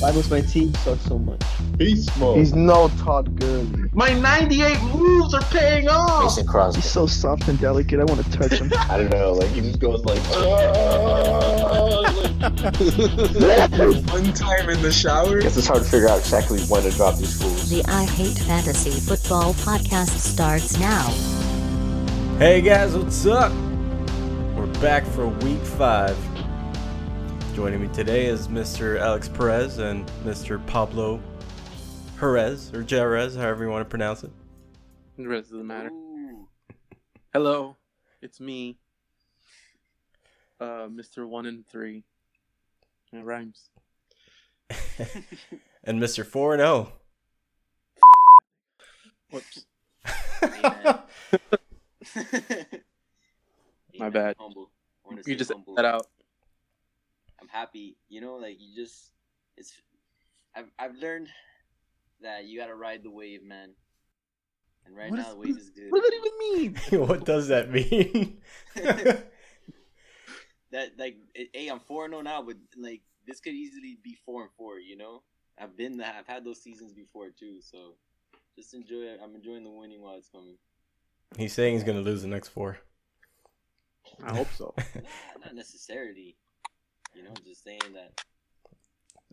Why does my team suck so much? Beast mode. He's no Todd Gurley. My 98 moves are paying off. Mason Crosby. He's so soft and delicate. I want to touch him. I don't know. Like he just goes like. Ah! One time in the shower. Guess it's hard to figure out exactly when to drop these fools. The I Hate Fantasy Football podcast starts now. Hey guys, what's up? We're back for week five. Joining me today is Mr. Alex Perez and Mr. Pablo Jerez, or Jerez, however you want to pronounce it. The rest doesn't matter. Hello, it's me, uh, Mr. One and Three. It rhymes. and Mr. 4 and. 0. Whoops. My bad. Humble. You just humble. that out. I'm happy. You know, like you just it's. I've I've learned that you gotta ride the wave, man. And right What now is- the wave is good. What does that even mean? what does that mean? that like, it- hey, I'm four and zero now, but like this could easily be four and four. You know, I've been that. I've had those seasons before too. So just enjoy it. I'm enjoying the winning while it's coming. He's saying he's going to lose the next four. I hope so. Nah, not necessarily. You know, just saying that.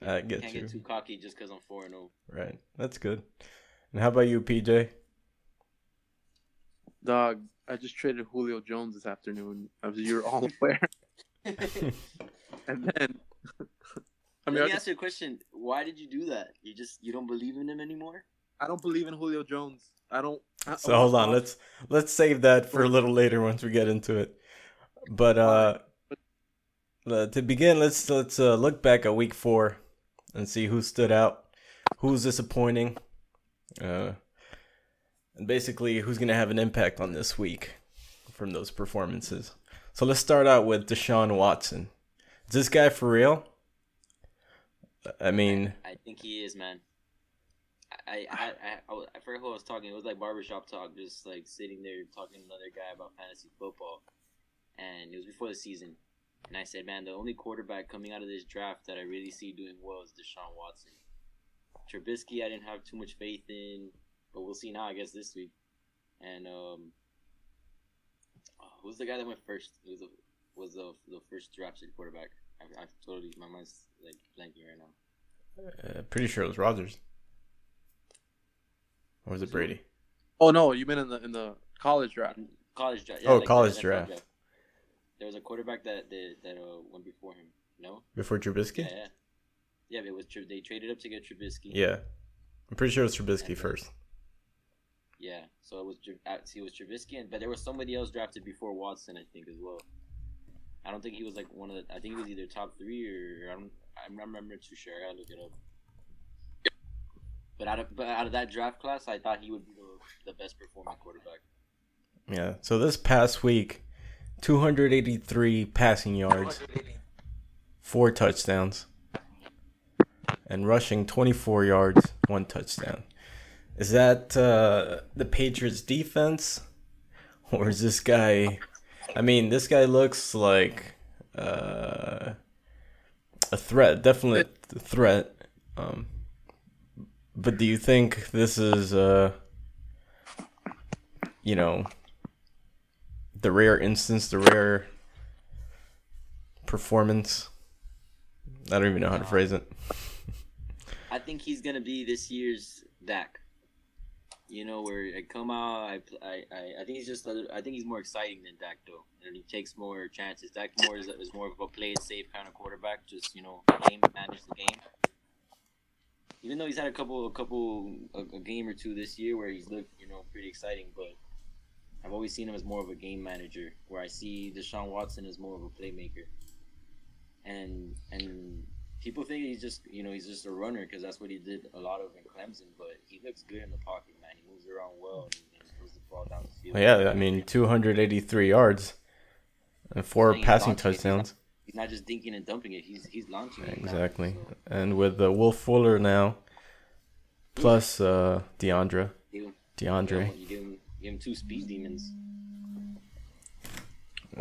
I get Can't you. get too cocky just because I'm four and oh. zero. Right. That's good. And how about you, PJ? Dog, I just traded Julio Jones this afternoon, as you're all aware. and then, I mean, Let I, me ask you a question. Why did you do that? You just you don't believe in him anymore? I don't believe in Julio Jones. I don't. I, So hold on, let's let's save that for a little later once we get into it. But uh, uh, to begin, let's let's uh, look back at week four and see who stood out, who's disappointing, uh, and basically who's gonna have an impact on this week from those performances. So let's start out with Deshaun Watson. Is this guy for real? I mean, I think he is, man. I I I, I, I forgot who I was talking. It was like barbershop talk, just like sitting there talking to another guy about fantasy football, and it was before the season. And I said, man, the only quarterback coming out of this draft that I really see doing well is Deshaun Watson. Trubisky, I didn't have too much faith in, but we'll see now. I guess this week. And um, oh, who's the guy that went first? It was the was the the first drafted quarterback. I, I totally my mind's like blanking right now. uh, pretty sure it was Rodgers. Or was it Brady? Oh no, you meant in the in the college draft. College draft. Oh, the college NFL draft. There was a quarterback that that, that uh, went before him. No. Before Trubisky? Yeah, yeah. Yeah, but it was they traded up to get Trubisky. Yeah. I'm pretty sure it was Trubisky first. Yeah. So it was Tru- uh, see, it was Trubisky, and but there was somebody else drafted before Watson, I think, as well. I don't think he was like one of the. I think he was either top three or I don't. I'm not remember too sure. I gotta look it up. But out of but out of that draft class, I thought he would be the, the best performing quarterback. Yeah. So this past week, 283 passing yards, four touchdowns, and rushing 24 yards, one touchdown. Is that uh, the Patriots defense? Or is this guy. I mean, this guy looks like uh, a threat. Definitely a threat. Um, but do you think this is, uh, you know, the rare instance, the rare performance? I don't even know how to phrase it. I think he's gonna be this year's Dak. You know, where I come out, I, I, I, think he's just, I think he's more exciting than Dak though, and he takes more chances. Dak more is, is more of a play it safe kind of quarterback, just you know, game manage the game. Even though he's had a couple, a couple, a, a game or two this year where he's looked, you know, pretty exciting, but I've always seen him as more of a game manager. Where I see Deshaun Watson as more of a playmaker, and and people think he's just you know he's just a runner because that's what he did a lot of in Clemson. But he looks good in the pocket, man. He moves around well and, throws the ball down the field. Yeah, I mean, 283 yards and four passing launching he's not- touchdowns. He's not just dinking and dumping it. He's he's launching it. now, Exactly. so And with uh, Will Fuller now, plus uh, DeAndre. DeAndre. You give him give him two speed demons.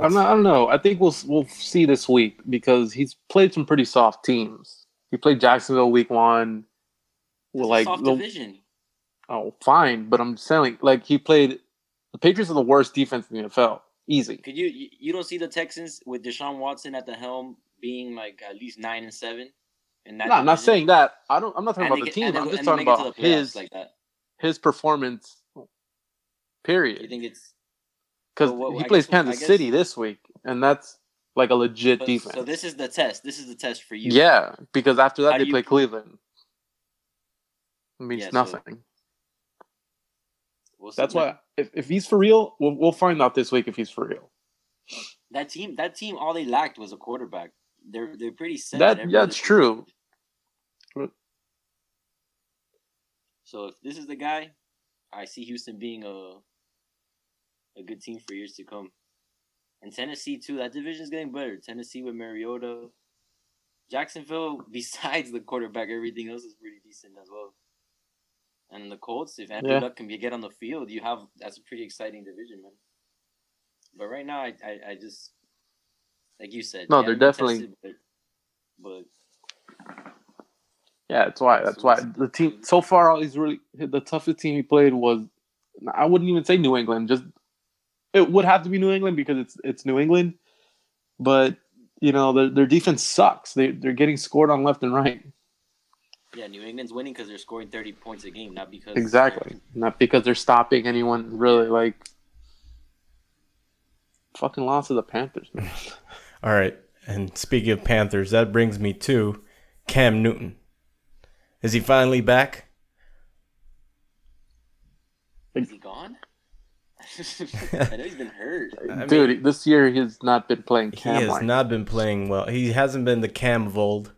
I'm not. I don't know. I think we'll we'll see this week because he's played some pretty soft teams. He played Jacksonville week one. Well, like soft the- division. oh, fine, but I'm saying like he played. The Patriots are the worst defense in the NFL. Easy. Could you you don't see the Texans with Deshaun Watson at the helm being like at least nine and seven? And No, I'm not saying that. I don't. I'm not talking about the team. I'm just talking about his like that. his performance. You Period. think it's Because Well, well, he I plays guess- Kansas guess- City this week, and that's like a legit but- defense. so? This is the test. This is the test for you. Yeah, because after that How they do you- play Cleveland. It means Yeah, so- nothing. We'll. That's why if, if he's for real, we'll we'll find out this week if he's for real. that team. That team. All they lacked was a quarterback. They're they're pretty set. That- at yeah, other it's true. So if this is the guy, I see Houston being a a good team for years to come. And Tennessee too. That division is getting better. Tennessee with Mariota, Jacksonville. Besides the quarterback, everything else is pretty decent as well. And the Colts, if Andrew Yeah. Luck can be, get on the field, you have that's a pretty exciting division, man. But right now, I I, I just like you said, No, they they're definitely- tested, but, but Yeah, that's why. That's why the team so far. All he's really the toughest team he played was. I wouldn't even say New England. Just it would have to be New England because it's it's New England. But you know their their defense sucks. They they're getting scored on left and right. yeah, New England's winning because they're scoring thirty points a game, not because Exactly. Not because they're stopping anyone really like. Fucking loss of the Panthers, man. All right. And speaking of Panthers, that brings me to Cam Newton. Is he finally back? Is he gone? I know he's been hurt. I Dude, this year he's not been playing He Cam has like. not been playing well. He hasn't been the Cam of old,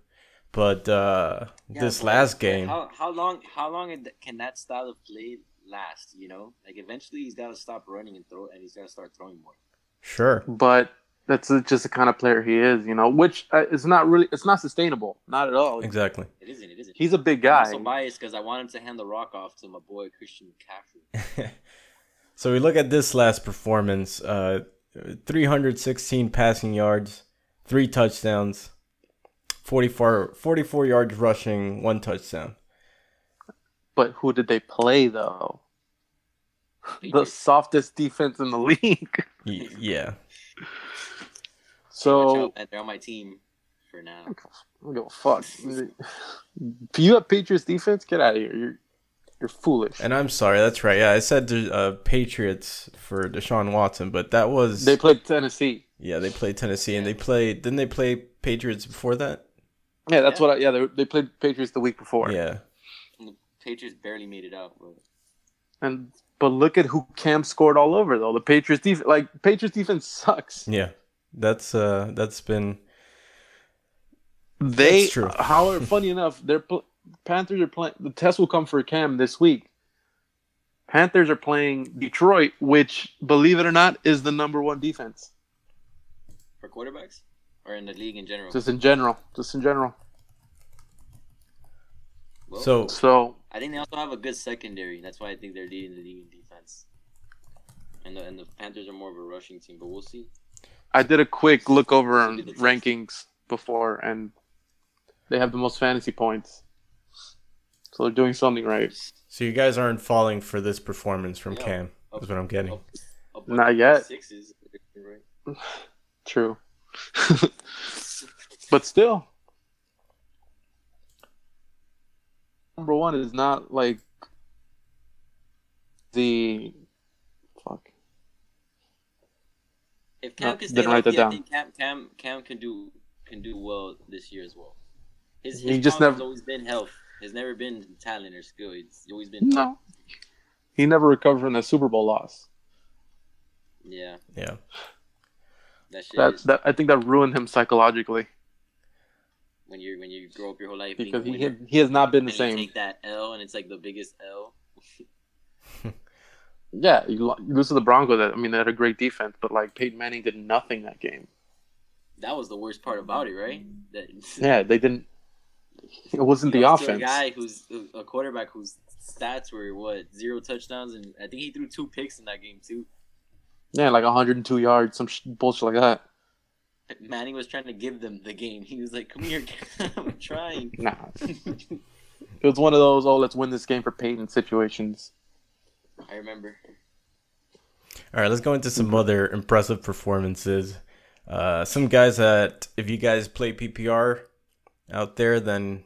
but uh, Yeah, this but- last game, How how long how long can that style of play last? You know, like eventually he's got to stop running and throw, and he's got to start throwing more. sure. but that's just the kind of player he is, you know. Which uh, is not really. It's not sustainable. Not at all. Exactly. It isn't. It isn't. He's a big I'm guy. also biased because I want him to hand the rock off to my boy Christian McCaffrey. so we look at this last performance: uh, 316 passing yards, three touchdowns, 44, 44 yards rushing, one touchdown. But who did they play though? The softest defense in the league. Yeah. So they're on my team for now. I don't give a fuck. If you have Patriots defense, get out of here. You're you're foolish. And I'm sorry, that's right. Yeah, I said the uh, Patriots for Deshaun Watson, but that was They played Tennessee. yeah they played Tennessee and they played didn't they play Patriots before that? Yeah, that's Yeah. what. I, yeah, they, they played Patriots the week before. Yeah. and The Patriots barely made it out. But And but look at who Cam scored all over though. The Patriots defense, like Patriots defense, sucks. Yeah. That's uh that's been They, That's true. however, funny enough, their pl- Panthers are playing. The test will come for Cam this week. Panthers are playing Detroit, which, believe it or not, is the number one defense. for quarterbacks or in the league in general. Just in general, just in general. Well, so So I think they also have a good secondary. That's why I think they're leading the league in defense. And the and the Panthers are more of a rushing team, but we'll see. I did a quick look over on Should be the test. rankings before, and they have the most fantasy points. So they're doing something right. so you guys aren't falling for this performance from Yeah. Cam. Is what I'm getting. Up- up Not yet. Sixes, right? True. but still, number one is not like the fuck. If Cam No, can stay didn't write that healthy, I down. think Cam Cam Cam can do can do well this year as well. His, He his just problem's never- always been health. It's never been talent or skill. It's always been No, he never recovered from that Super Bowl loss. yeah. Yeah. That shit That is that I think that ruined him psychologically when you when you grow up your whole life because he being a winner, had, he has not been the and you same. take that L and it's like the biggest L. Yeah, you, lo- you lose to the Broncos. That I mean, they had a great defense, but like Peyton Manning did nothing that game. That was the worst part about it, right? That Yeah, they didn't. It wasn't the lost offense. A guy who's a quarterback whose stats were what zero touchdowns, and I think he threw two picks in that game too. Yeah, like 102 yards, some sh- bullshit like that. Manning was trying to give them the game. He was like, "Come here, I'm trying." Nah. It was one of those, oh, let's win this game for Peyton situations. I remember. All right, let's go into some other impressive performances. Uh, some guys that, if you guys play PPR out there, then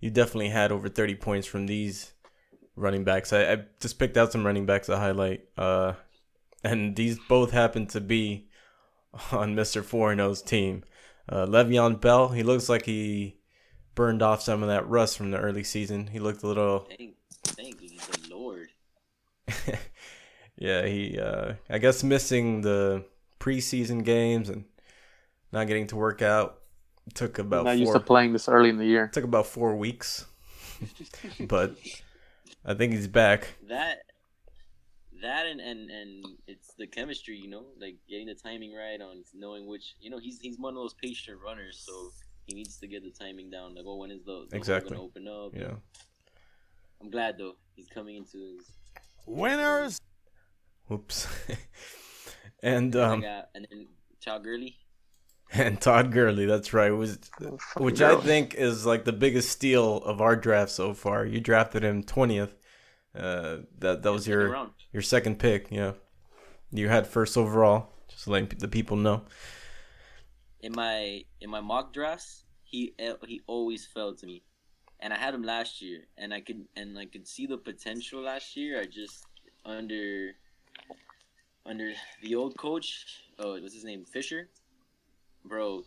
you definitely had over 30 points from these running backs. I, I just picked out some running backs to highlight. Uh, and these both happen to be on Mr. 4 0's team. Uh, Le'Veon Bell, he looks like he burned off some of that rust from the early season. He looked a little Thank, thank you, the Lord. yeah, he uh I guess missing the preseason games and not getting to work out took about not used to playing this early in the year. took about 4 weeks. but I think he's back. That, that, and and and it's the chemistry, you know, like getting the timing right on knowing which, you know, he's he's one of those patient runners, so he needs to get the timing down. Like, oh, when is the, the Exactly. going to open up? Yeah. I'm glad though he's coming into his. Winners. Oops. and I um got, and then Child Gurley. and Todd Gurley, that's right, was which I think is like the biggest steal of our draft so far. You drafted him 20th. Uh that that was Second your your second pick, yeah. You had first overall, just letting the people know. in my in my mock drafts, he he always fell to me, and I had him last year, and I could and I could see the potential last year. I just under under the old coach, oh, what's his name, Fisher, bro.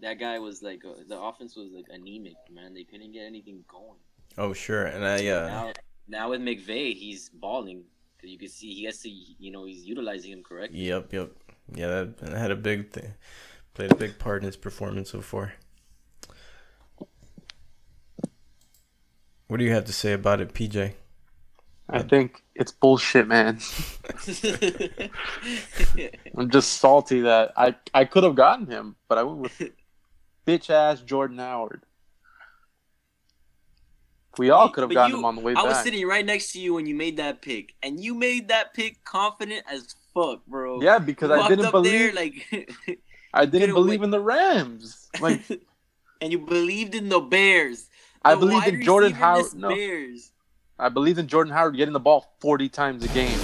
That guy was like uh, the offense was like anemic, man. They couldn't get anything going. Oh, sure. And I uh Now now with McVay, he's balling because you can see he has to, you know, he's utilizing him correctly. Yep, yep. Yeah, that, that had a big thing. Played a big part in his performance so far. What do you have to say about it, PJ? I think it's bullshit, man. I'm just salty that I I could have gotten him, but I went with bitch ass Jordan Howard. We all could have gotten you- him on the way I was sitting right next to you when you made that pick, and you made that pick confident as fuck, bro. Yeah, because I didn't believe there, like, I didn't believe wait. in the Rams. Like and you believed in the Bears. I The believed in Jordan Howard. No, Bears. I believe in Jordan Howard getting the ball 40 times a game.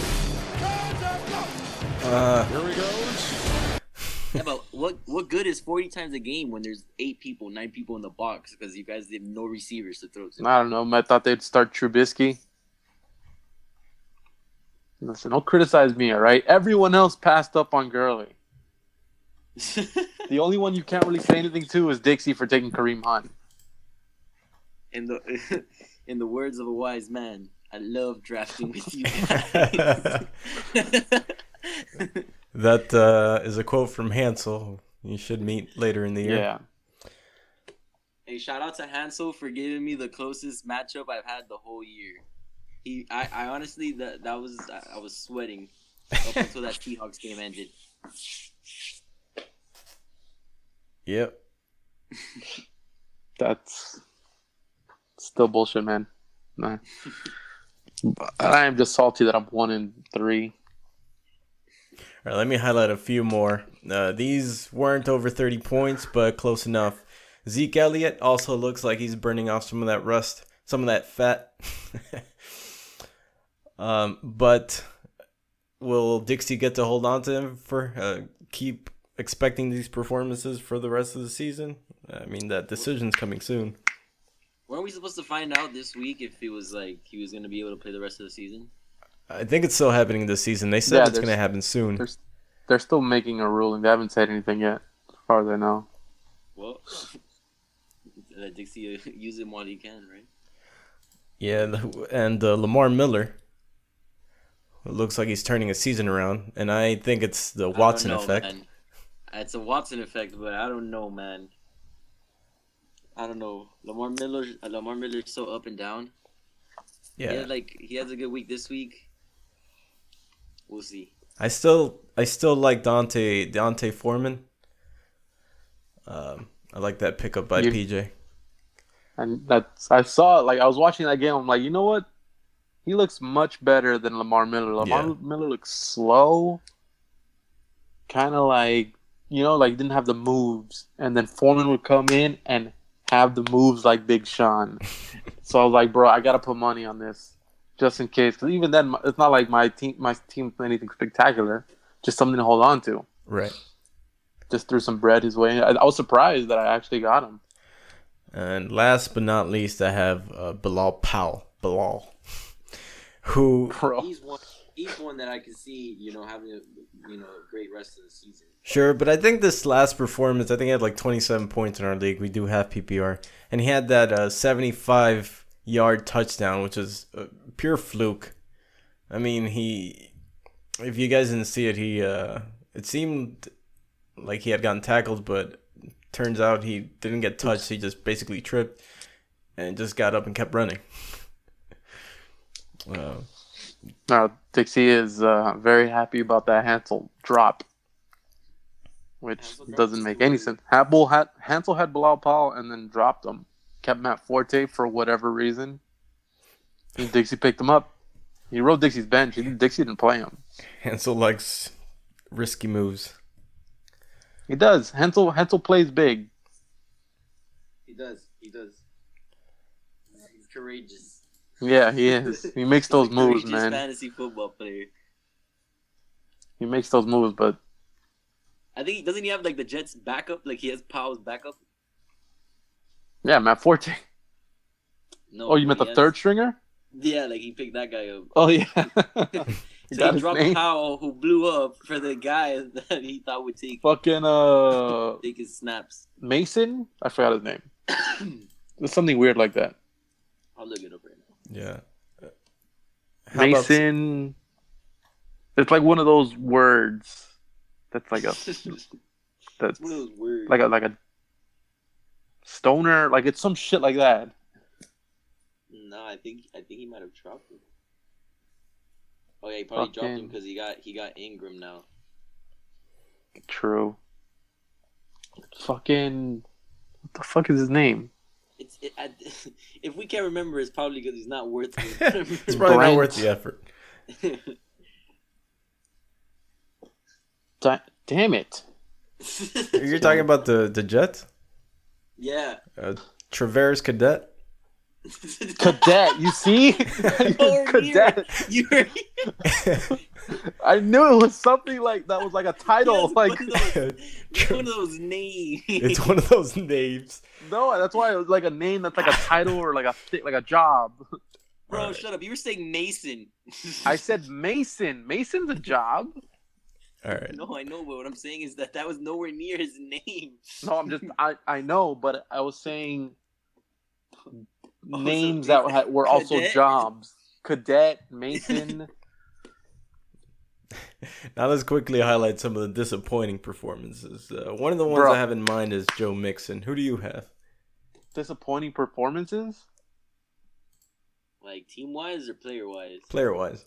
Uh, Here he goes. Yeah, but what what good is forty times a game when there's eight people, nine people in the box because you guys have no receivers to throw to? I don't know. I thought they'd start Trubisky. Listen, don't criticize me, all right? Everyone else passed up on Gurley. The only one you can't really say anything to is Dixie for taking Kareem Hunt. in the in the words of a wise man, I love drafting with you guys. that uh, is a quote from Hansel. You should meet later in the year. Yeah. Hey, shout out to Hansel for giving me the closest matchup I've had the whole year. He, I, I honestly that that was I, I was sweating up until that Seahawks game ended. Yep. That's still bullshit, man. Nah. I am just salty that I'm one in three. All right, let me highlight a few more. Uh, these weren't over 30 points, but close enough. Zeke Elliott also looks like he's burning off some of that rust, some of that fat. um, but will Dixie get to hold on to him for uh, keep expecting these performances for the rest of the season? I mean, that decision's coming soon. Weren't we supposed to find out this week if he was like he was gonna be able to play the rest of the season? I think it's still happening this season. They said Yeah, it's going to happen soon. They're, they're still making a ruling. They haven't said anything yet, as far as I know. Well, Dixie uh, use him while he can, right? Yeah, and uh, Lamar Miller. It looks like he's turning a season around, and I think it's the I don't Watson know, effect. man. It's a Watson effect, but I don't know, man. I don't know. Lamar Miller, Lamar Miller's so up and down. Yeah, Yeah, like he has a good week this week. We'll see. I still, I still like D'Onta, D'Onta Foreman. Um, I like that pickup by You- PJ. And that's I saw. Like I was watching that game. I'm like, you know what? He looks much better than Lamar Miller. Lamar Yeah. Miller looks slow, kind of like you know, like didn't have the moves, and then Foreman would come in and have the moves like Big Sean. so I was like, bro, I gotta put money on this just in case. Because even then, it's not like my team, my team's anything spectacular, just something to hold on to. Right. Just threw some bread his way. I, I was surprised that I actually got him. And last but not least, I have uh, Bilal Powell. Bilal. Who Bro, He's one. He's one that I can see, you know, having a you know a great rest of the season. Sure, but I think this last performance, I think he had like 27 points in our league. We do have PPR. And he had that uh, 75 yard touchdown, which is a pure fluke. I mean, he, if you guys didn't see it, he, uh, it seemed like he had gotten tackled, but turns out he didn't get touched. He just basically tripped and just got up and kept running. Uh, now Dixie is uh, very happy about that Hansel drop, which Hansel doesn't make any words. sense. Hansel had Hansel had Bilal Powell and then dropped him. Kept Matt Forte for whatever reason. And Dixie picked him up. He rode Dixie's bench. He, Dixie didn't play him. Hansel likes risky moves. He does. Hansel Hansel plays big. He does. He does. He's courageous. Yeah, he is. He makes those moves, courageous man. Fantasy football player. He makes those moves, but I think he doesn't he have like the Jets backup? Like he has Powell's backup. yeah, Matt Forte. No. Oh, you meant the has- third stringer? Yeah, like he picked that guy up. Oh yeah. So he dropped name? Powell, who blew up for the guy that he thought would take Fucking uh take his snaps. Mason? I forgot his name. It's something weird like that. I'll look it up right now. Yeah. How about- Mason. It's like one of those words. That's like a that's one of those words. like a like a stoner. Like it's some shit like that. No, I think I think he might have dropped him. Oh yeah, he probably dropped him because he got he got Ingram now. True. Fucking. What the fuck is his name? It's it, I, if we can't remember, it's probably because he's not worth it. it's probably not worth the effort. It. Da- damn it. You're talking about the, the Jet? yeah. Uh, Travaris Cadet? Cadet, you see? Oh, Cadet. You I knew it was something like that was like a title. Yes, like one of those, it's one of those names. it's one of those names. no, that's why it was like a name that's like a title or like a thi- like a job. Bro, Alright. shut up. You were saying Mason. I said Mason. Mason's a job. All right. No, I know, but what I'm saying is that that was nowhere near his name. No, I'm just I I know, but I was saying names they- that had, were also Cadet? jobs. Cadet, Mason. Now let's quickly highlight some of the disappointing performances. Uh, one of the ones Bro. I have in mind is Joe Mixon. Who do you have? disappointing performances. Like team wise or player wise? Player wise.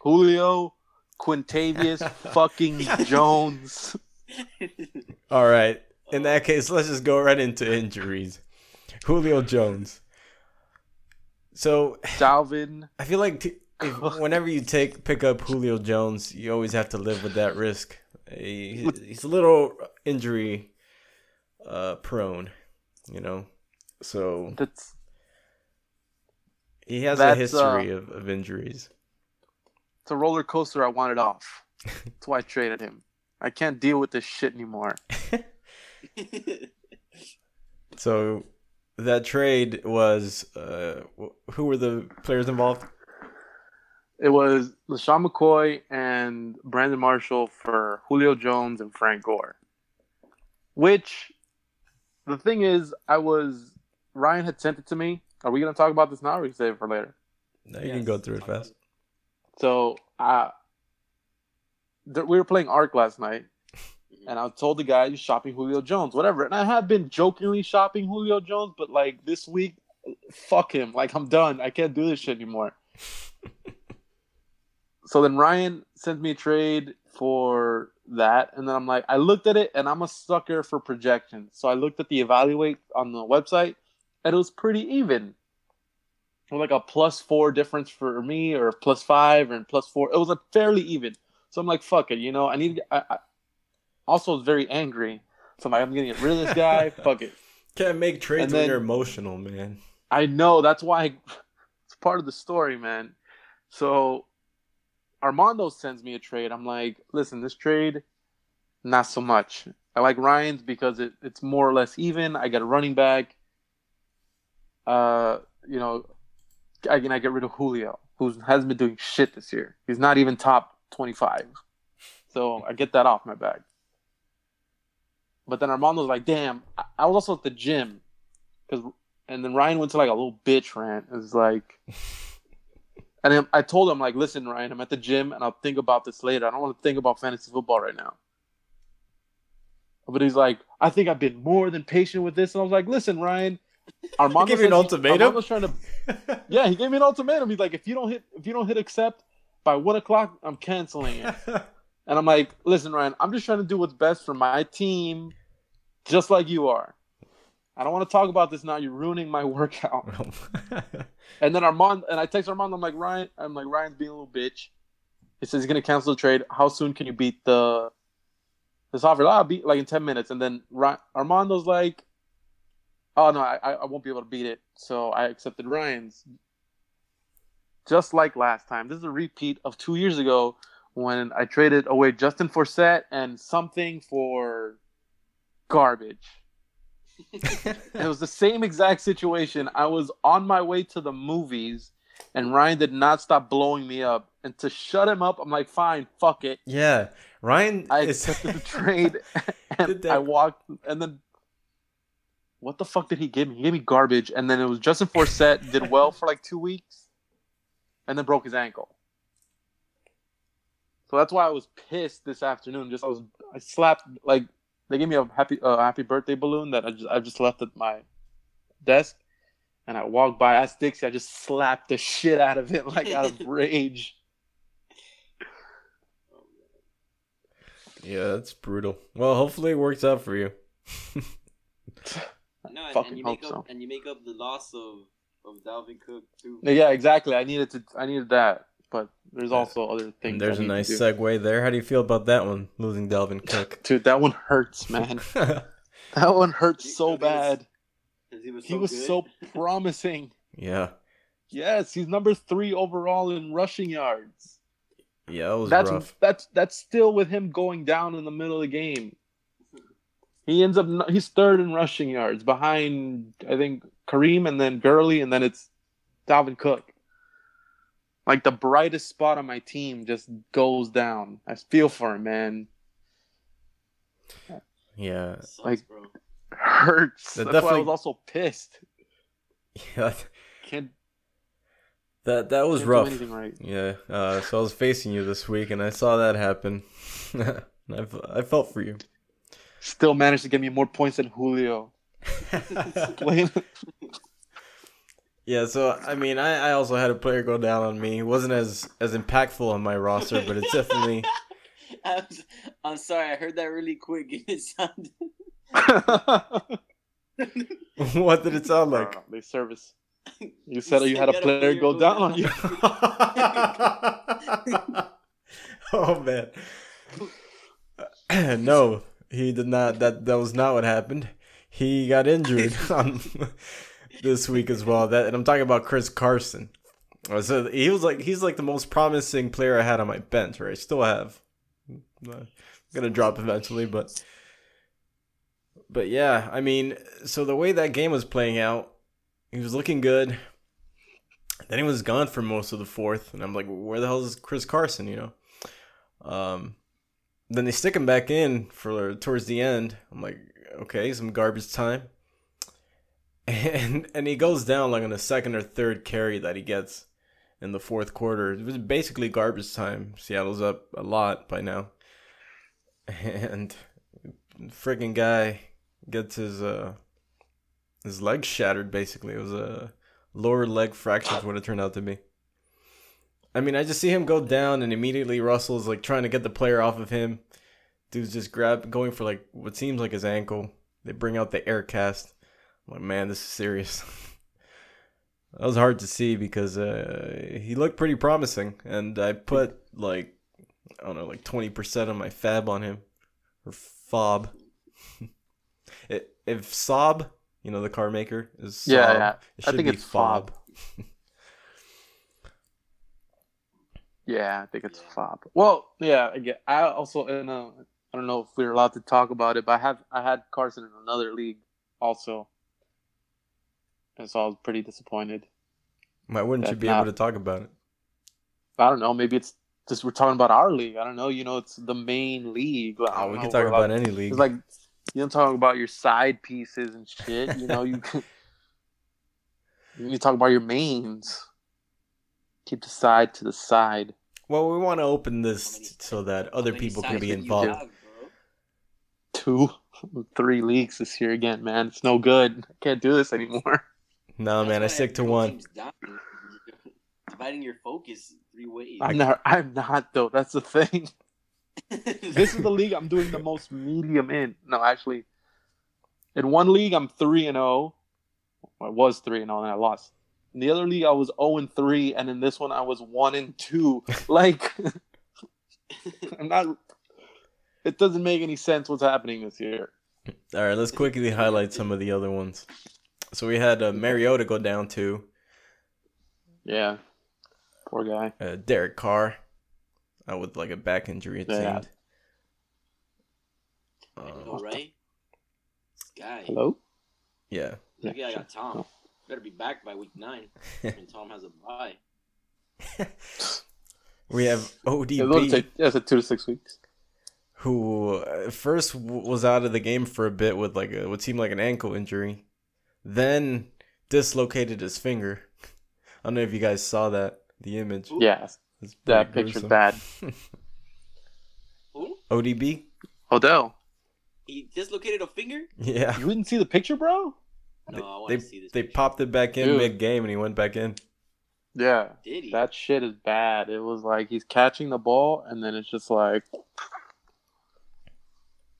Julio, Quintavious, fucking Jones. All right. In that case, let's just go right into injuries. Julio Jones. So Dalvin. I feel like t- if, whenever you take pick up Julio Jones, you always have to live with that risk. He, he's a little injury uh, prone, you know. So That's he has a history uh, of, of injuries. It's a roller coaster I wanted off. That's why I traded him. I can't deal with this shit anymore. So that trade was uh, who were the players involved? It was LeSean McCoy and Brandon Marshall for Julio Jones and Frank Gore. Which the thing is, I was Ryan had sent it to me. Are we gonna talk about this now or we save it for later? No, you can go through it fast. So uh th- we were playing Ark last night, and I told the guy "You shopping Julio Jones, whatever. And I have been jokingly shopping Julio Jones, but like this week, fuck him. Like I'm done. I can't do this shit anymore. so then Ryan sent me a trade for that, and then I'm like, I looked at it, and I'm a sucker for projections. So I looked at the evaluate on the website, and it was pretty even. Like a plus four difference for me, or plus five and plus four. It was a fairly even. So I'm like, fuck it, you know. I need. I, I, also was very angry. So I'm like, I'm gonna get rid of this guy. Fuck it. Can't make trades And when you're emotional, man. I know that's why it's part of the story, man. So Armando sends me a trade. I'm like, listen, this trade, not so much. I like Ryan's because it, it's more or less even. I got a running back. Uh, you know, I can I get rid of Julio, who hasn't been doing shit this year. He's not even top 25. So I get that off my back. But then Armando's like, damn, I, I was also at the gym. Cause, and then Ryan went to like a little bitch rant. It was like, and then I told him, like, listen, Ryan, I'm at the gym and I'll think about this later. I don't want to think about fantasy football right now. But he's like, I think I've been more than patient with this. And I was like, listen, Ryan, Armando gave you an ultimatum? Armando's trying to yeah, he gave me an ultimatum. He's like, if you don't hit, if you don't hit accept by one o'clock, I'm canceling it. and I'm like, listen, Ryan, I'm just trying to do what's best for my team, just like you are. I don't want to talk about this now. You're ruining my workout. And then Armand and I text Armand. I'm like, Ryan, I'm like, Ryan's being a little bitch. He says he's gonna cancel the trade. How soon can you beat the this offer? I'll beat like in ten minutes. And then Ryan, Armando's like, oh no, I, I won't be able to beat it. So I accepted Ryan's. Just like last time, this is a repeat of two years ago when I traded away Justin Forsett and something for garbage. it was the same exact situation. I was on my way to the movies, and Ryan did not stop blowing me up. And to shut him up, I'm like, fine, fuck it. yeah, Ryan I is accepted the trade, and that- I walked. And then, what the fuck did he give me? He gave me garbage. And then it was Justin Forsett did well for like two weeks, and then broke his ankle. So that's why I was pissed this afternoon. Just I was I slapped like they gave me a happy uh, happy birthday balloon that I just I just left at my desk, and I walked by. I asked Dixie. I just slapped the shit out of it like out of rage. yeah, that's brutal. Well, hopefully it works out for you. No, and, fucking and you hope make up so. and you make up the loss of of Dalvin Cook too. Yeah, exactly. I needed to. I needed that, but there's Yeah. also other things. And there's a nice segue there. How do you feel about that one, losing Delvin Cook? Dude, that one hurts, man. that one hurts so bad. 'Cause he was He so was good. so promising. yeah, Yes, he's number three overall in rushing yards. yeah, that was That's rough. that's that's still with him going down in the middle of the game. He ends up he's third in rushing yards behind I think Kareem and then Gurley and then it's Dalvin Cook. Like the brightest spot on my team just goes down. I feel for him, man. Yeah, Sucks, like- bro. Hurts. That That's why I was also pissed. yeah, Can't, that that was can't do rough. anything right. Yeah, uh, so I was facing you this week, and I saw that happen. I I, f- I felt for you. Still managed to get me more points than Julio. Yeah, so I mean, I, I also had a player go down on me. It wasn't as as impactful on my roster, but it's definitely I'm, I'm sorry, I heard that really quick. It sounded. what did it sound like? they service. You said you had a said player go down on you. oh man. no, he did not. That that was not what happened. He got injured on this week as well. That and I'm talking about Chris Carson. Uh, So he was like he's like the most promising player I had on my bench, or I still have. I'm gonna drop eventually, but but yeah, I mean, so the way that game was playing out, he was looking good. Then he was gone for most of the fourth, and I'm like, where the hell is Chris Carson? You know. Um, then they stick him back in for towards the end. I'm like, okay, some garbage time. And and he goes down like on the second or third carry that he gets in the fourth quarter. It was basically garbage time. Seattle's up a lot by now. And freaking guy gets his uh his leg shattered basically. It was a lower leg fracture is what it turned out to be. I mean, I just see him go down and immediately Russell's like trying to get the player off of him. Dude's just grab going for like what seems like his ankle. They bring out the air cast. I'm like, man, this is serious. that was hard to see because uh, he looked pretty promising, and I put like I don't know, like twenty percent of my fab on him or Fob. If Saab, you know the car maker is Saab, Yeah, yeah. it I should think be it's Fob. Yeah, I think it's Yeah. Fob. Well, yeah, I get. I also in a. Uh, I don't know if we're allowed to talk about it, but I have I had Carson in another league also, and so I was pretty disappointed. Why wouldn't you be not- able to talk about it? I don't know. Maybe it's just we're talking about our league. I don't know. You know, it's the main league. Oh, we know can talk about allowed- any league. It's like you don't talk about your side pieces and shit. You know, you you need to talk about your mains. Keep the side to the side. Well, we want to open this so that other people can be involved. have. Two, three leagues this year again, man. It's no good. I can't do this anymore. No, That's man, I stick to one. Dividing your focus three ways. I'm not. I'm not though. That's the thing. This is the league I'm doing the most medium in. No, actually, in one league I'm three and oh. zero. I was three and zero, and I lost. In the other league I was zero and three, and in this one I was one and two. Like, I'm not. It doesn't make any sense what's happening this year. All right, let's quickly highlight some of the other ones. So we had uh, Mariota go down to Yeah, poor guy. uh, Derek Carr uh, with like a back injury. It Yeah. seemed. I Uh, know, right? Guy. Hello. yeah. Look, Yeah, I got sure. Tom. No. Better be back by week nine. and Tom has a bye. We have Yeah, it'll ODB, take yeah, it's a two to six weeks. who uh, first was out of the game for a bit with like a, what seemed like an ankle injury, then dislocated his finger. I don't know if you guys saw that, the image. Who? Yeah, that picture's gruesome. bad. Who? ODB? Odell, He dislocated a finger? Yeah. you didn't see the picture, bro? No, I want They, to see this. they picture. popped it back in Dude. mid game and he went back in. Yeah. Did he? That shit is bad. It was like he's catching the ball and then it's just like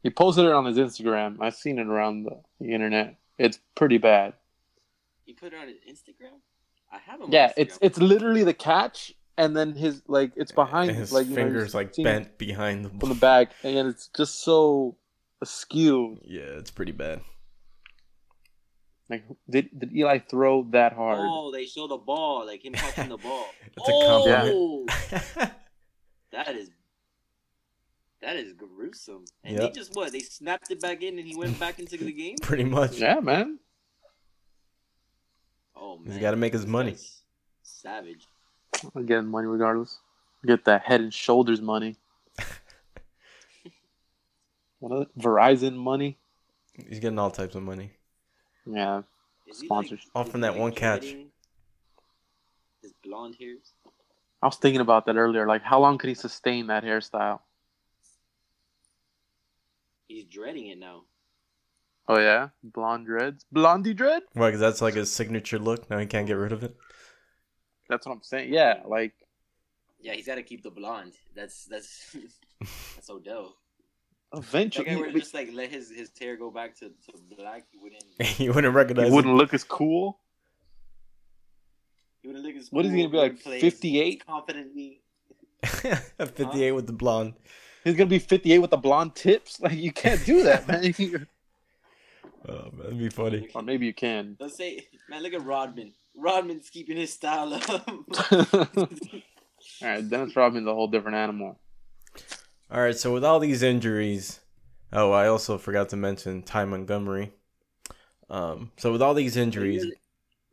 he posted it on his Instagram. I've seen it around the, the internet. It's pretty bad. He put it on his Instagram. I have him. Yeah, Instagram. it's it's literally the catch and then his like it's behind And his like you know, fingers like bent behind the from the back and it's just so askew. Yeah, it's pretty bad. Like did did Eli throw that hard? Oh, they show the ball, like him catching the ball. It's a oh, compliment. that is that is gruesome. And Yep. they just what? They snapped it back in, and he went back into the game. pretty much. Yeah, man. Oh man, He's got to make his money. guy's Savage. I'm getting money regardless. Get that head and shoulders money. what is it? Verizon money? He's getting all types of money. Yeah. Is he, Sponsors. Like, All from that like, one catch. dreading His blonde hairs. I was thinking about that earlier. Like, how long could he sustain that hairstyle? He's dreading it now. Oh yeah, blonde dreads, blondie dread. Why? Because that's like his signature look. Now he can't get rid of it. That's what I'm saying. Yeah, like Yeah, he's got to keep the blonde. That's that's that's Odell. That eventually guy would just like let his, his hair go back to, to black. He wouldn't. you wouldn't recognize he wouldn't look as cool. He wouldn't look as What is he gonna be, like, wouldn't play as 58? Confidently. 58 with the blonde. He's gonna be 58 with the blonde tips. Like you can't do that, man. Oh, man, that'd be funny. or maybe you can. Let's say, man, look at Rodman. Rodman's keeping his style up. All right, Dennis Rodman's a whole different animal. All right, so with all these injuries, oh, I also forgot to mention Ty Montgomery. Um, so with all these injuries,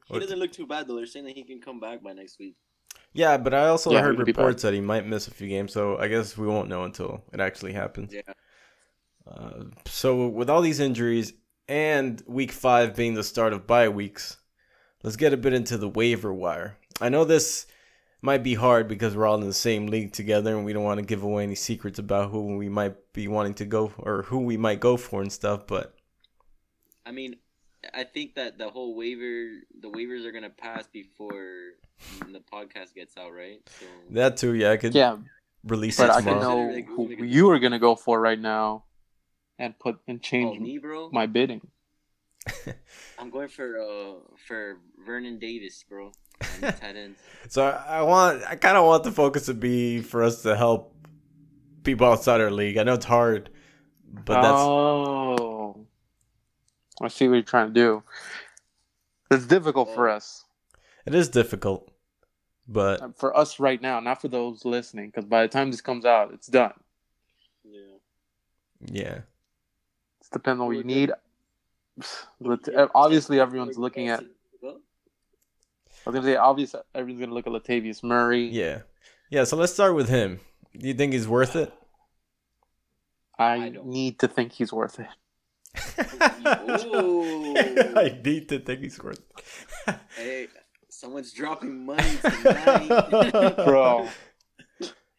he doesn't look too bad though. They're saying that he can come back by next week. yeah, but I also Yeah, heard he reports that he might miss a few games. So I guess we won't know until it actually happens. Yeah. Uh, so with all these injuries and week five being the start of bye weeks, let's get a bit into the waiver wire. I know this might be hard because we're all in the same league together and we don't want to give away any secrets about who we might be wanting to go or who we might go for and stuff, but I mean, I think that the whole waiver, the waivers are gonna pass before the podcast gets out, right? So that too, yeah, I could Yeah, release but it I can tomorrow. know who you are gonna go for right now, and put and oh, change me, bro. my bidding. I'm going for uh for Vernon Davis, bro. On tight end. So I I want, I kind of want the focus to be for us to help people outside our league. I know it's hard But that's oh, I see what you're trying to do. It's difficult for us, it is difficult. But uh, for us right now, not for those listening, because by the time this comes out, it's done. Yeah. yeah. It depends on what you need. Lat- Obviously, everyone's looking at. I was gonna say, obviously, everyone's gonna look at Latavius Murray. Yeah. Yeah, so let's start with him. Do you think he's worth it? I, don't. need to think he's worth it. Ooh. I need to think he's worth it. Hey, someone's dropping money tonight. bro.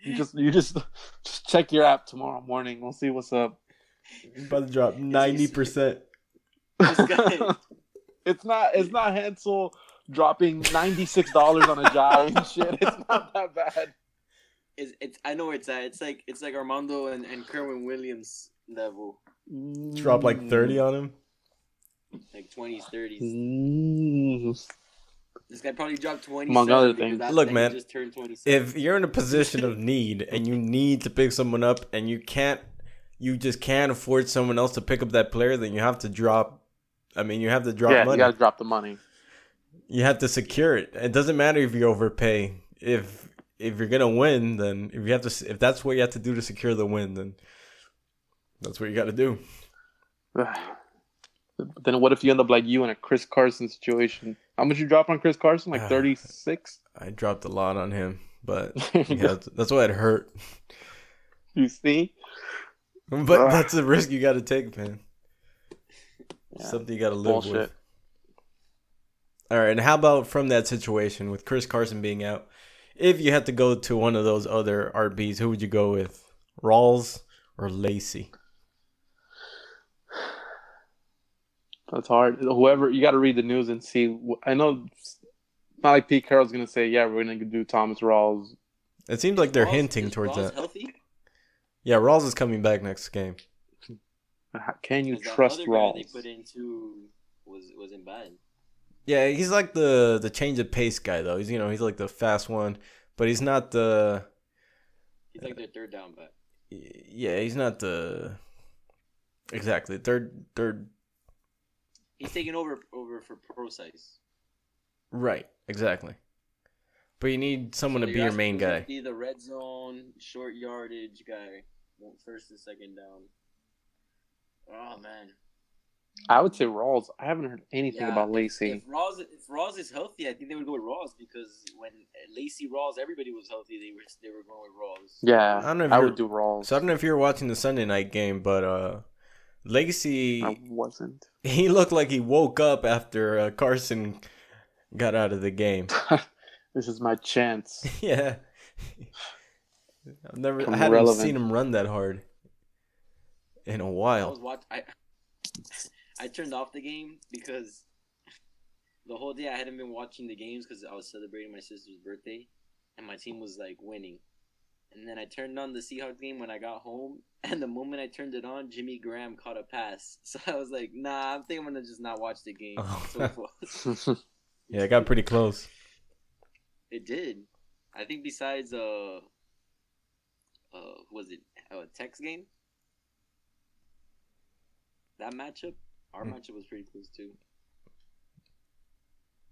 You just you just just check your app tomorrow morning. We'll see what's up. about to drop 90%. It's not it's not Hansel dropping ninety six dollars on a job and shit. It's not that bad. it's, it's I know where it's at. It's like it's like Armando and, and Kerwynn Williams level, Drop like 30 on him. like twenties, thirties. Mm. This guy probably dropped twenty. Among other things. Look, man, just turned. If you're in a position of need and you need to pick someone up and you can't you just can't afford someone else to pick up that player, then you have to drop I mean, you have to drop Yeah, money. you gotta drop the money. You have to secure it. It doesn't matter if you overpay. If if you're gonna win, then if you have to, if that's what you have to do to secure the win, then that's what you got to do. Then what if you end up like you in a Chris Carson situation? How much you drop on Chris Carson? Like thirty six? I dropped a lot on him, but yeah, that's why it hurt. you see? But that's a risk you got to take, man. Yeah. Something you got to live Bullshit. with. All right, and how about from that situation with Chris Carson being out? If you had to go to one of those other RBs, who would you go with? Rawls or Lacy? That's hard. Whoever you got to read the news and see. I know it's not like Pete Carroll's gonna say, "Yeah, we're gonna do Thomas Rawls." It seems like they're Rawls- hinting is towards Rawls that. Healthy? Yeah, Rawls is coming back next game. Can you trust Rawls? They put into was wasn't bad. Yeah, he's like the the change of pace guy though. He's you know he's like the fast one, but he's not the He's like their third down back. yeah he's not the exactly third third He's taking over over for pro size. right exactly. But you need someone So to be your main guy. Be the red zone, short yardage guy, first and second down. Oh man, I would say Rawls. I haven't heard anything Yeah, about Lacy. If Rawls, if Rawls is healthy, I think they would go with Rawls because when Lacy Rawls, everybody was healthy. They were they were going with Rawls. yeah, I don't know if I you're- would do Rawls. So I don't know if you were watching the Sunday night game, but uh, Lacy I wasn't. he looked like he woke up after uh, Carson got out of the game. this is my chance. yeah. I've never Become I haven't seen him run that hard in a while. was watch. I I turned off the game because the whole day I hadn't been watching the games because I was celebrating my sister's birthday, and my team was like winning. And then I turned on the Seahawks game when I got home, and the moment I turned it on, Jimmy Graham caught a pass. So I was like, "Nah, I think I'm gonna just not watch the game." Oh. So. Yeah, it got pretty close. It did. I think besides uh, uh, was it a Tex game? That matchup, our Hmm. matchup was pretty close too.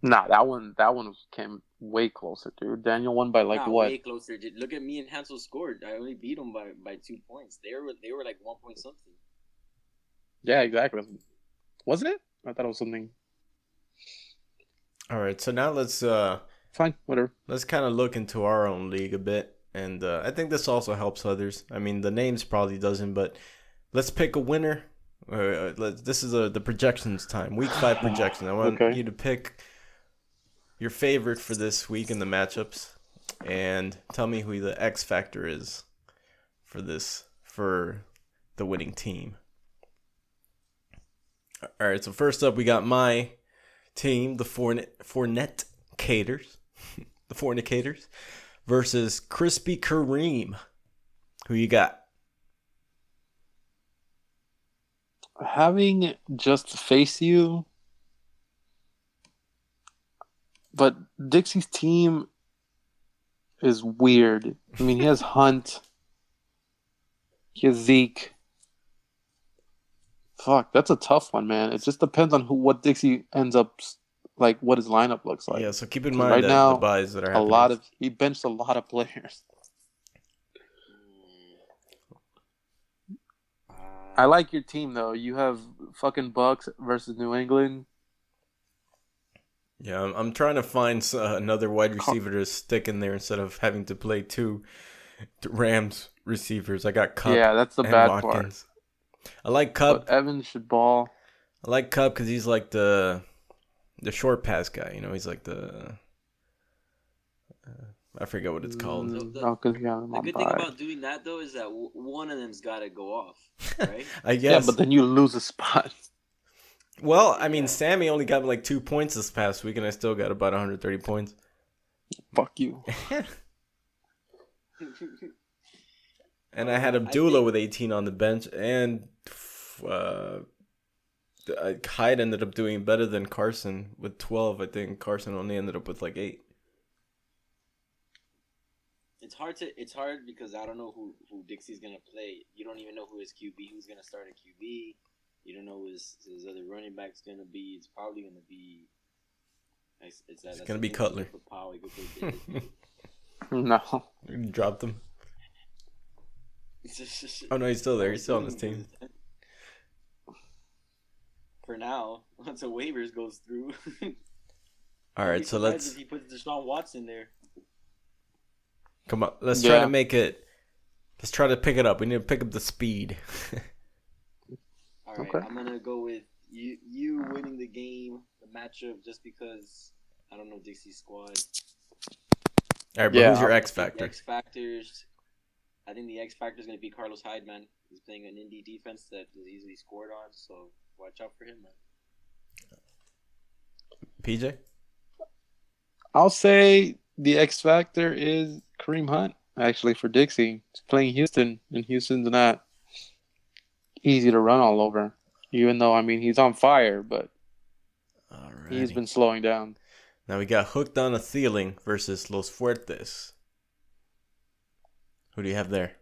nah, that one. That one came way closer, dude. Daniel won by like Not what? Way closer. Did- Look at me and Hansel scored. I only beat them by, by two points. They were they were like one point something. Yeah, exactly. Wasn't it? I thought it was something. All right, so now let's uh Fine, whatever. let's kind of look into our own league a bit, and uh, I think this also helps others. I mean, the names probably doesn't, but let's pick a winner. This is a, the projections time, week five projections. I want Okay. you to pick your favorite for this week in the matchups, and tell me who the X factor is for this for the winning team. All right, so first up, we got my team, the Fornet Fournette Caters, the Fornicators, versus Krispy Kareem. Who you got? Having just face you, but Dixie's team is weird. I mean, he has Hunt, he has Zeke, Fuck, that's a tough one, man. It just depends on who what Dixie ends up like what his lineup looks like. yeah, so keep in mind right now, the buys that are a lot of he benched a lot of players. I like your team though. You have fucking Bucs versus New England. Yeah, I'm, I'm trying to find uh, another wide receiver to stick in there instead of having to play two Rams receivers. I got Kupp yeah, that's the and bad part. I like Kupp. But Evans should ball. I like Kupp because he's like the the short pass guy. You know, he's like the I forget what it's called. The- the- Oh, 'cause you got him The good thing about doing that though is that w- one of them's got to go off, right? I guess. Yeah, guess. but then you lose a spot. well, I mean, Sammy only got like two points this past week, and I still got about 130 points. Fuck you. And I had I Abdullah think- with 18 on the bench, and uh, uh, Hyde ended up doing better than Carson with 12. I think Carson only ended up with like eight. It's hard to it's hard because I don't know who who Dixie's gonna play. You don't even know who his QB who's gonna start at QB. You don't know who his his other running back's gonna be. It's probably gonna be. It's, it's, It's gonna be Cutler. with Powell, he could. No. Dropped him. Oh no, he's still there. He's still on this team. For now, until waivers goes through. All I'd right, be so let's If he puts Deshaun Watson there. Come on. Let's try Yeah. to make it. Let's try to pick it up. We need to pick up the speed. All right, Okay. I'm gonna go with you. You winning the game, the matchup, just because I don't know Dixie's squad. All right, but Yeah, who's your X factor? X factors. I think the X factor is gonna be Carlos Hyde, man. He's playing an indie defense that is easily scored on, so watch out for him, man. PJ. I'll say the X factor is Kareem Hunt, actually, for Dixie. He's playing Houston, and Houston's not easy to run all over. Even though, I mean, he's on fire, but All right. he's been slowing down. Now we got hooked on a Thielen versus Los Fuertes. Who do you have there?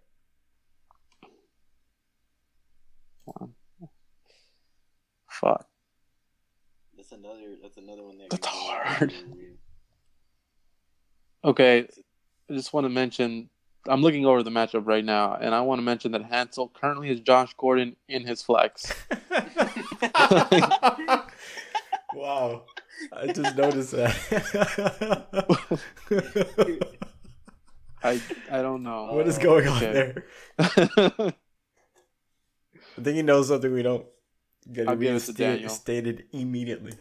Fuck. That's another. That's another one that. That's can hard. Over you. Okay, I just want to mention I'm looking over the matchup right now, and I want to mention that Hansel currently has Josh Gordon in his flex. wow. I just noticed that. I I don't know. what is going on Okay. there? I think he knows something we don't. Get I'll give it to Daniel. stated immediately.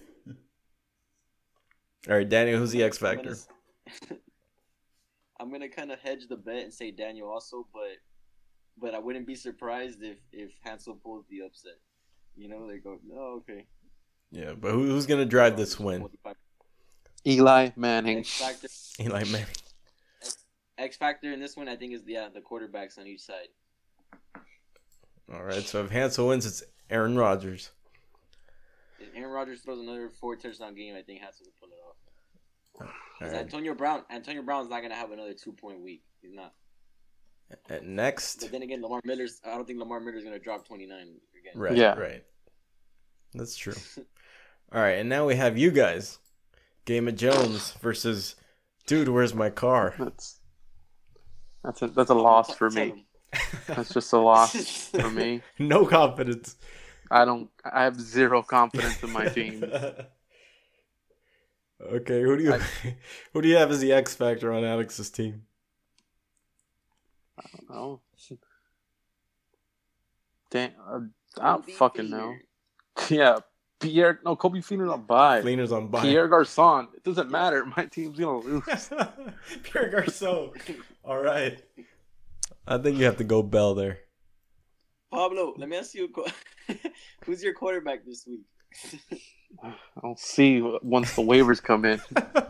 All right, Daniel, who's the X I'm factor? Gonna- I'm gonna kind of hedge the bet and say Daniel also, but but I wouldn't be surprised if if Hansel pulls the upset. You know, they go, oh, okay. Yeah, but who's gonna drive this win? Eli Manning. X factor, Eli Manning. X factor in this one, I think is yeah uh, the quarterbacks on each side. All right, so if Hansel wins, it's Aaron Rodgers. If Aaron Rodgers throws another four touchdown game, I think Hansel will pull it off. All 'Cause right. Antonio Brown, Antonio Brown's not gonna have another two point week. He's not. And next, But then again, Lamar Miller's. I don't think Lamar Miller's gonna drop twenty nine again. right, Yeah. right. That's true. All right, and now we have you guys, Game of Jones versus, dude, where's my car? That's that's a that's a loss for me. That's just a loss for me. No confidence. I don't. I have zero confidence in my team. okay, who do you who do you have as the X factor on Alex's team? Oh. Damn, uh, I don't Kobe fucking know. Yeah, Pierre. No, Coby Fleener's on bye. Fleener's on by. Pierre Garcon. It doesn't matter. My team's gonna lose. Pierre Garcon. All right. I think you have to go Bell there. Pablo, let me ask you a question. Who's your quarterback this week? I'll see once the waivers come in.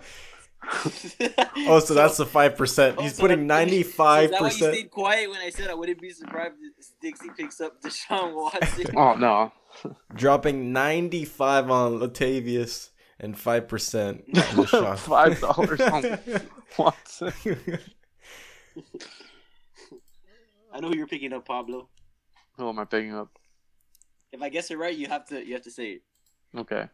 Oh, so that's the five percent. Oh, He's so putting ninety five Is that why you percent. stayed quiet when I said I wouldn't be surprised if Dixie picks up Deshaun Watson? Oh no, Dropping ninety five on Latavius and five percent on Deshaun. five dollars on Watson. I know who you're picking up, Pablo. Who am I picking up? If I guess it right, you have to you have to say it. Okay.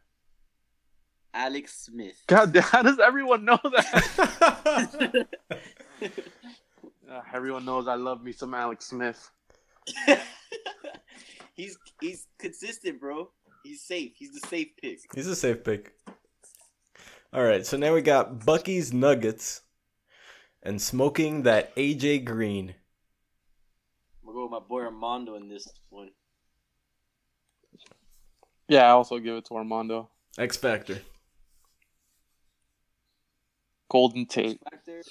Alex Smith. God, how does everyone know that? Uh, everyone knows I love me some Alex Smith. he's he's consistent, bro. He's safe. He's the safe pick. He's a safe pick. All right, so now we got Bucky's Nuggets and smoking that AJ Green. I'm gonna go with my boy Armando in this one. Yeah, I also give it to Armando. X Factor. Golden Tate. Factor.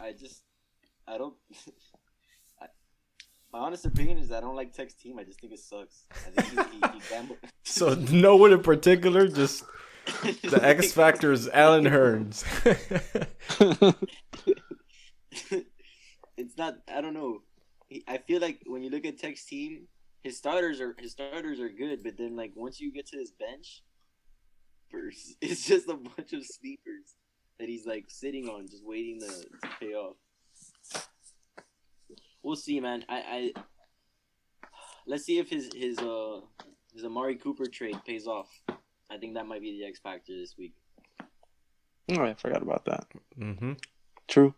I just I don't. I, my honest opinion is I don't like Tech's team. I just think it sucks. I think he, he, he gambled. So no one in particular, just the X Factor is Allen Hurns. it's not. I don't know. I feel like when you look at Tech's team, his starters are his starters are good, but then like once you get to his bench, first it's just a bunch of sleepers that he's like sitting on, just waiting to, to pay off. We'll see, man. I, I let's see if his his uh his Amari Cooper trade pays off. I think that might be the X factor this week. Oh, I forgot about that. mm-hmm. True.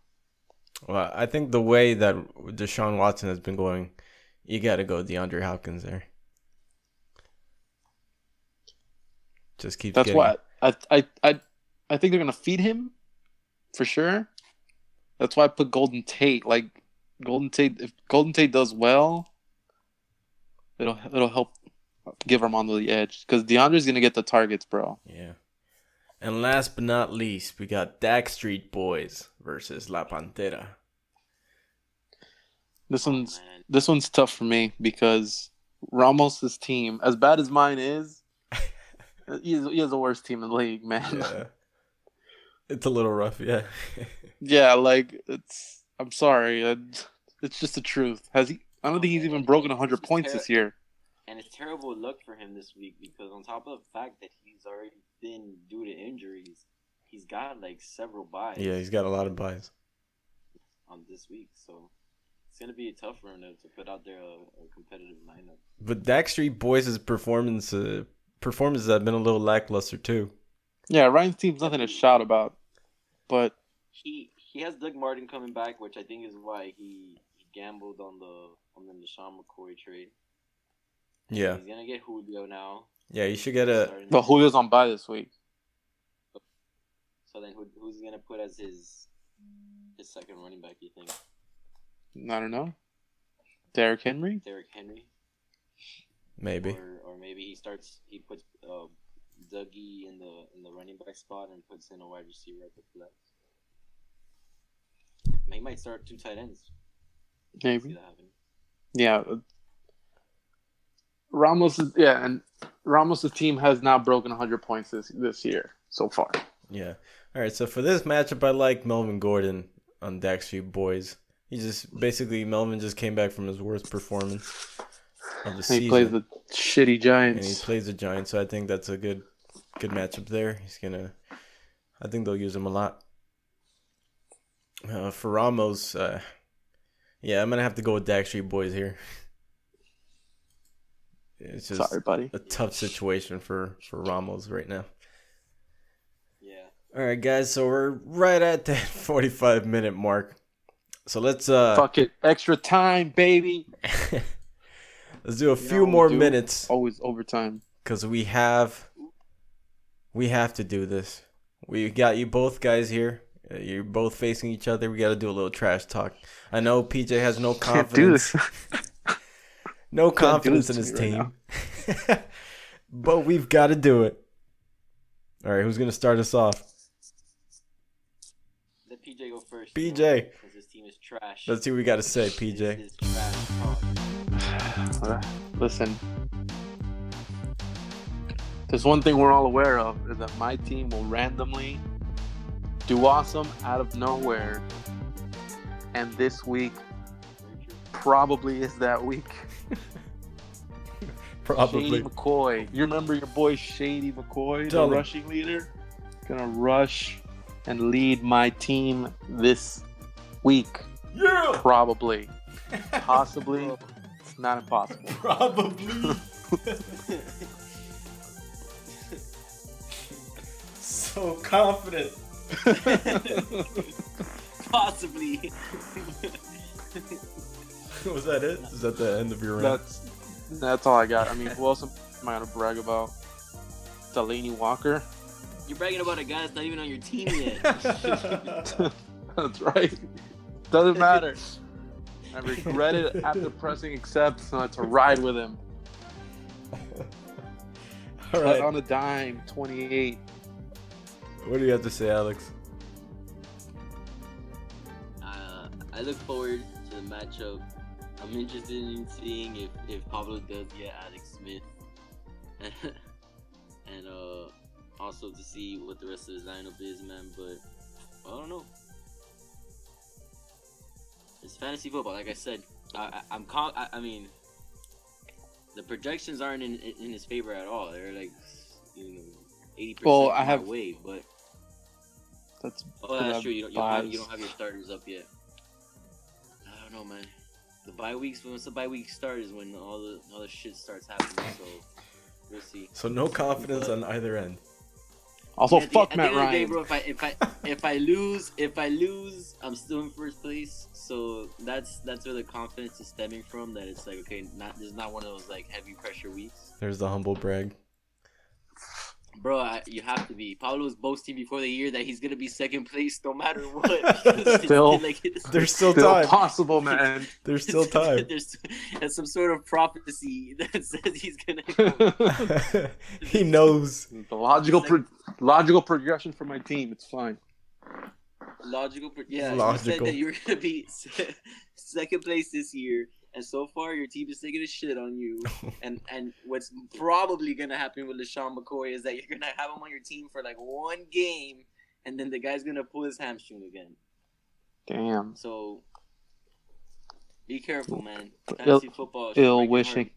Well, I think the way that Deshaun Watson has been going, you got to go DeAndre Hopkins there. Just keep. That's getting, why I, I I I think they're gonna feed him for sure. That's why I put Golden Tate. Like Golden Tate, if Golden Tate does well, it'll it'll help give Armando the edge because DeAndre's gonna get the targets, bro. Yeah. And last but not least, we got Dak Street Boys versus La Pantera. This oh, one's Man, this one's tough for me because Ramos's team, as bad as mine is, he has, he has the worst team in the league, man. Yeah. it's a little rough, yeah. Yeah, like it's. I'm sorry, it's just the truth. Has he? I don't think he's even broken 100 points this year. and it's terrible luck for him this week because on top of the fact that he's already been due to injuries, he's got like several buys. yeah, he's got a lot of buys. on this week, so it's gonna be a tough run to, to put out there a, a competitive lineup. But Dak Street Boys' performance uh, performances have been a little lackluster too. Yeah, Ryan's team's nothing to shout about, but He he has Doug Martin coming back, which I think is why he, he gambled on the on the Deshaun McCoy trade. Yeah. He's gonna get Julio now. Yeah, you should get a but Julio's on bye this week. So then who, who's gonna put as his his second running back? You think I don't know. Derrick Henry. Derrick Henry, maybe. or or maybe he starts he puts uh, Dougie in the in the running back spot and puts in a wide receiver at the flex. He might start two tight ends. Maybe. Yeah. Ramos is yeah, and Ramos' team has not broken 100 points this this year so far. Yeah. All right. So for this matchup, I like Melvin Gordon on Dak Street Boys. He just basically Melvin just came back from his worst performance of the And season, he plays the shitty Giants. and he plays the Giants. So I think that's a good, good matchup there. He's gonna. I think they'll use him a lot. Uh, for Ramos, uh, yeah, I'm gonna have to go with Dak Street Boys here. It's just Sorry, buddy. a tough situation for for Ramos right now. Yeah. All right, guys. So we're right at that 45 minute mark. So let's uh Fuck it. Extra time, baby. let's do a You few what more do? minutes Always overtime. because we have we have to do this. We got you both guys here. Uh, You're both facing each other. We got to do a little trash talk. I know PJ has no Can't do confidence, this. no Can't do confidence this in his me right team, but we've got to do it. All right, who's gonna start us off? Let PJ go first. PJ. Because his team is trash. Let's see what we got to say, PJ. is trash talk. Uh, Listen. There's one thing we're all aware of is that my team will randomly do awesome out of nowhere. And this week probably is that week. Probably. Shady McCoy. You remember your boy Shady McCoy, Tell the him. rushing leader? Gonna rush and lead my team this week. Yeah. Probably. Possibly. It's not impossible. Probably. So confident. Possibly. Was that it? Is that the end of your rant? That's that's all I got. I mean, who else am I gonna brag about? Delanie Walker. You're bragging about a guy that's not even on your team yet. That's right. Doesn't matter. I regret it after pressing accept uh, to ride with him. All right. Cut on a dime, 28. What do you have to say, Alex? uh, I look forward to the matchup. I'm interested in seeing if, if Pablo does get Alex Smith. and uh, also to see what the rest of his lineup is, man. But I don't know. It's fantasy football, like I said. I, I, I'm con- I, I mean, the projections aren't in in his favor at all. They're like, you know, eighty percent Well, I have- way. But That's oh, that's true. You don't, you don't have you don't have your starters up yet. I don't know, man. The bye weeks, once the bye weeks start, is when all the all the shit starts happening. So we'll see. So no confidence on either end. Also At fuck at Matt the end of the day, Ryan. bro, if I if I if I lose, if I lose, I'm still in first place. So that's that's where the confidence is stemming from. That it's like okay, not this is not one of those like heavy pressure weeks, There's the humble brag. Bro. I, you have to be. Paulo was boasting before the year that he's gonna be second place no matter what. Still- like, There's still Still time. possible, man. There's still time. There's, there's some sort of prophecy that says he's gonna. He knows. the logical pro- logical progression for my team. It's fine. Logical, pro- yeah. You said that you were gonna be second place this year, and so far your team is taking a shit on you. and and what's probably gonna happen with LeSean McCoy is that you're gonna have him on your team for like one game, and then the guy's gonna pull his hamstring again. Damn. So be careful, man. Ill- Fantasy football. Ill breaking wishing.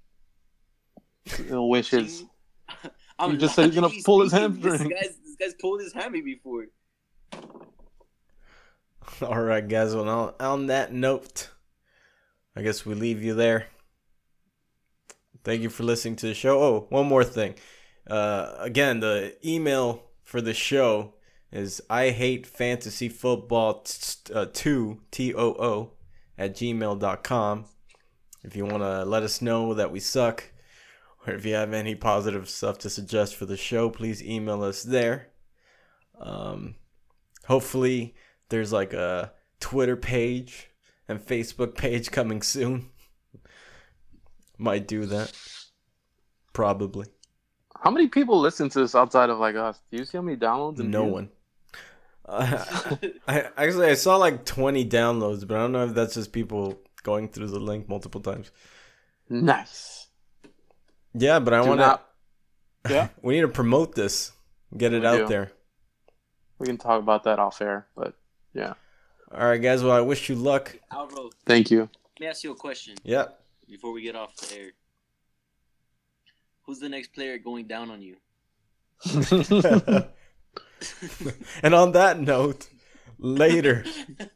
Ill wishes. I'm You just said he's gonna pull his speaking, This hamstring. guy's this guy's pulled his hammy before. All right, guys. Well, on, on that note, I guess we leave you there. Thank you for listening to the show. Oh, one more thing. Uh, again, the email for the show is I hate fantasy football t- uh, 2 T O O at gmail.com. If you want to let us know that we suck, or if you have any positive stuff to suggest for the show, please email us there. Um, hopefully, there's like a Twitter page and Facebook page coming soon. Might do that. Probably. How many people listen to this outside of like us? Do you see how many downloads? No views? one. Uh, I actually I saw like 20 downloads, but I don't know if that's just people going through the link multiple times. Nice. Yeah, but I want to. Yeah. we need to promote this, get it We out do. there. We can talk about that off air, but yeah. All right, guys. Well, I wish you luck. Alvaro, Thank you. let me ask you a question Yeah. before we get off the air. Who's the next player going down on you? and on that note, later.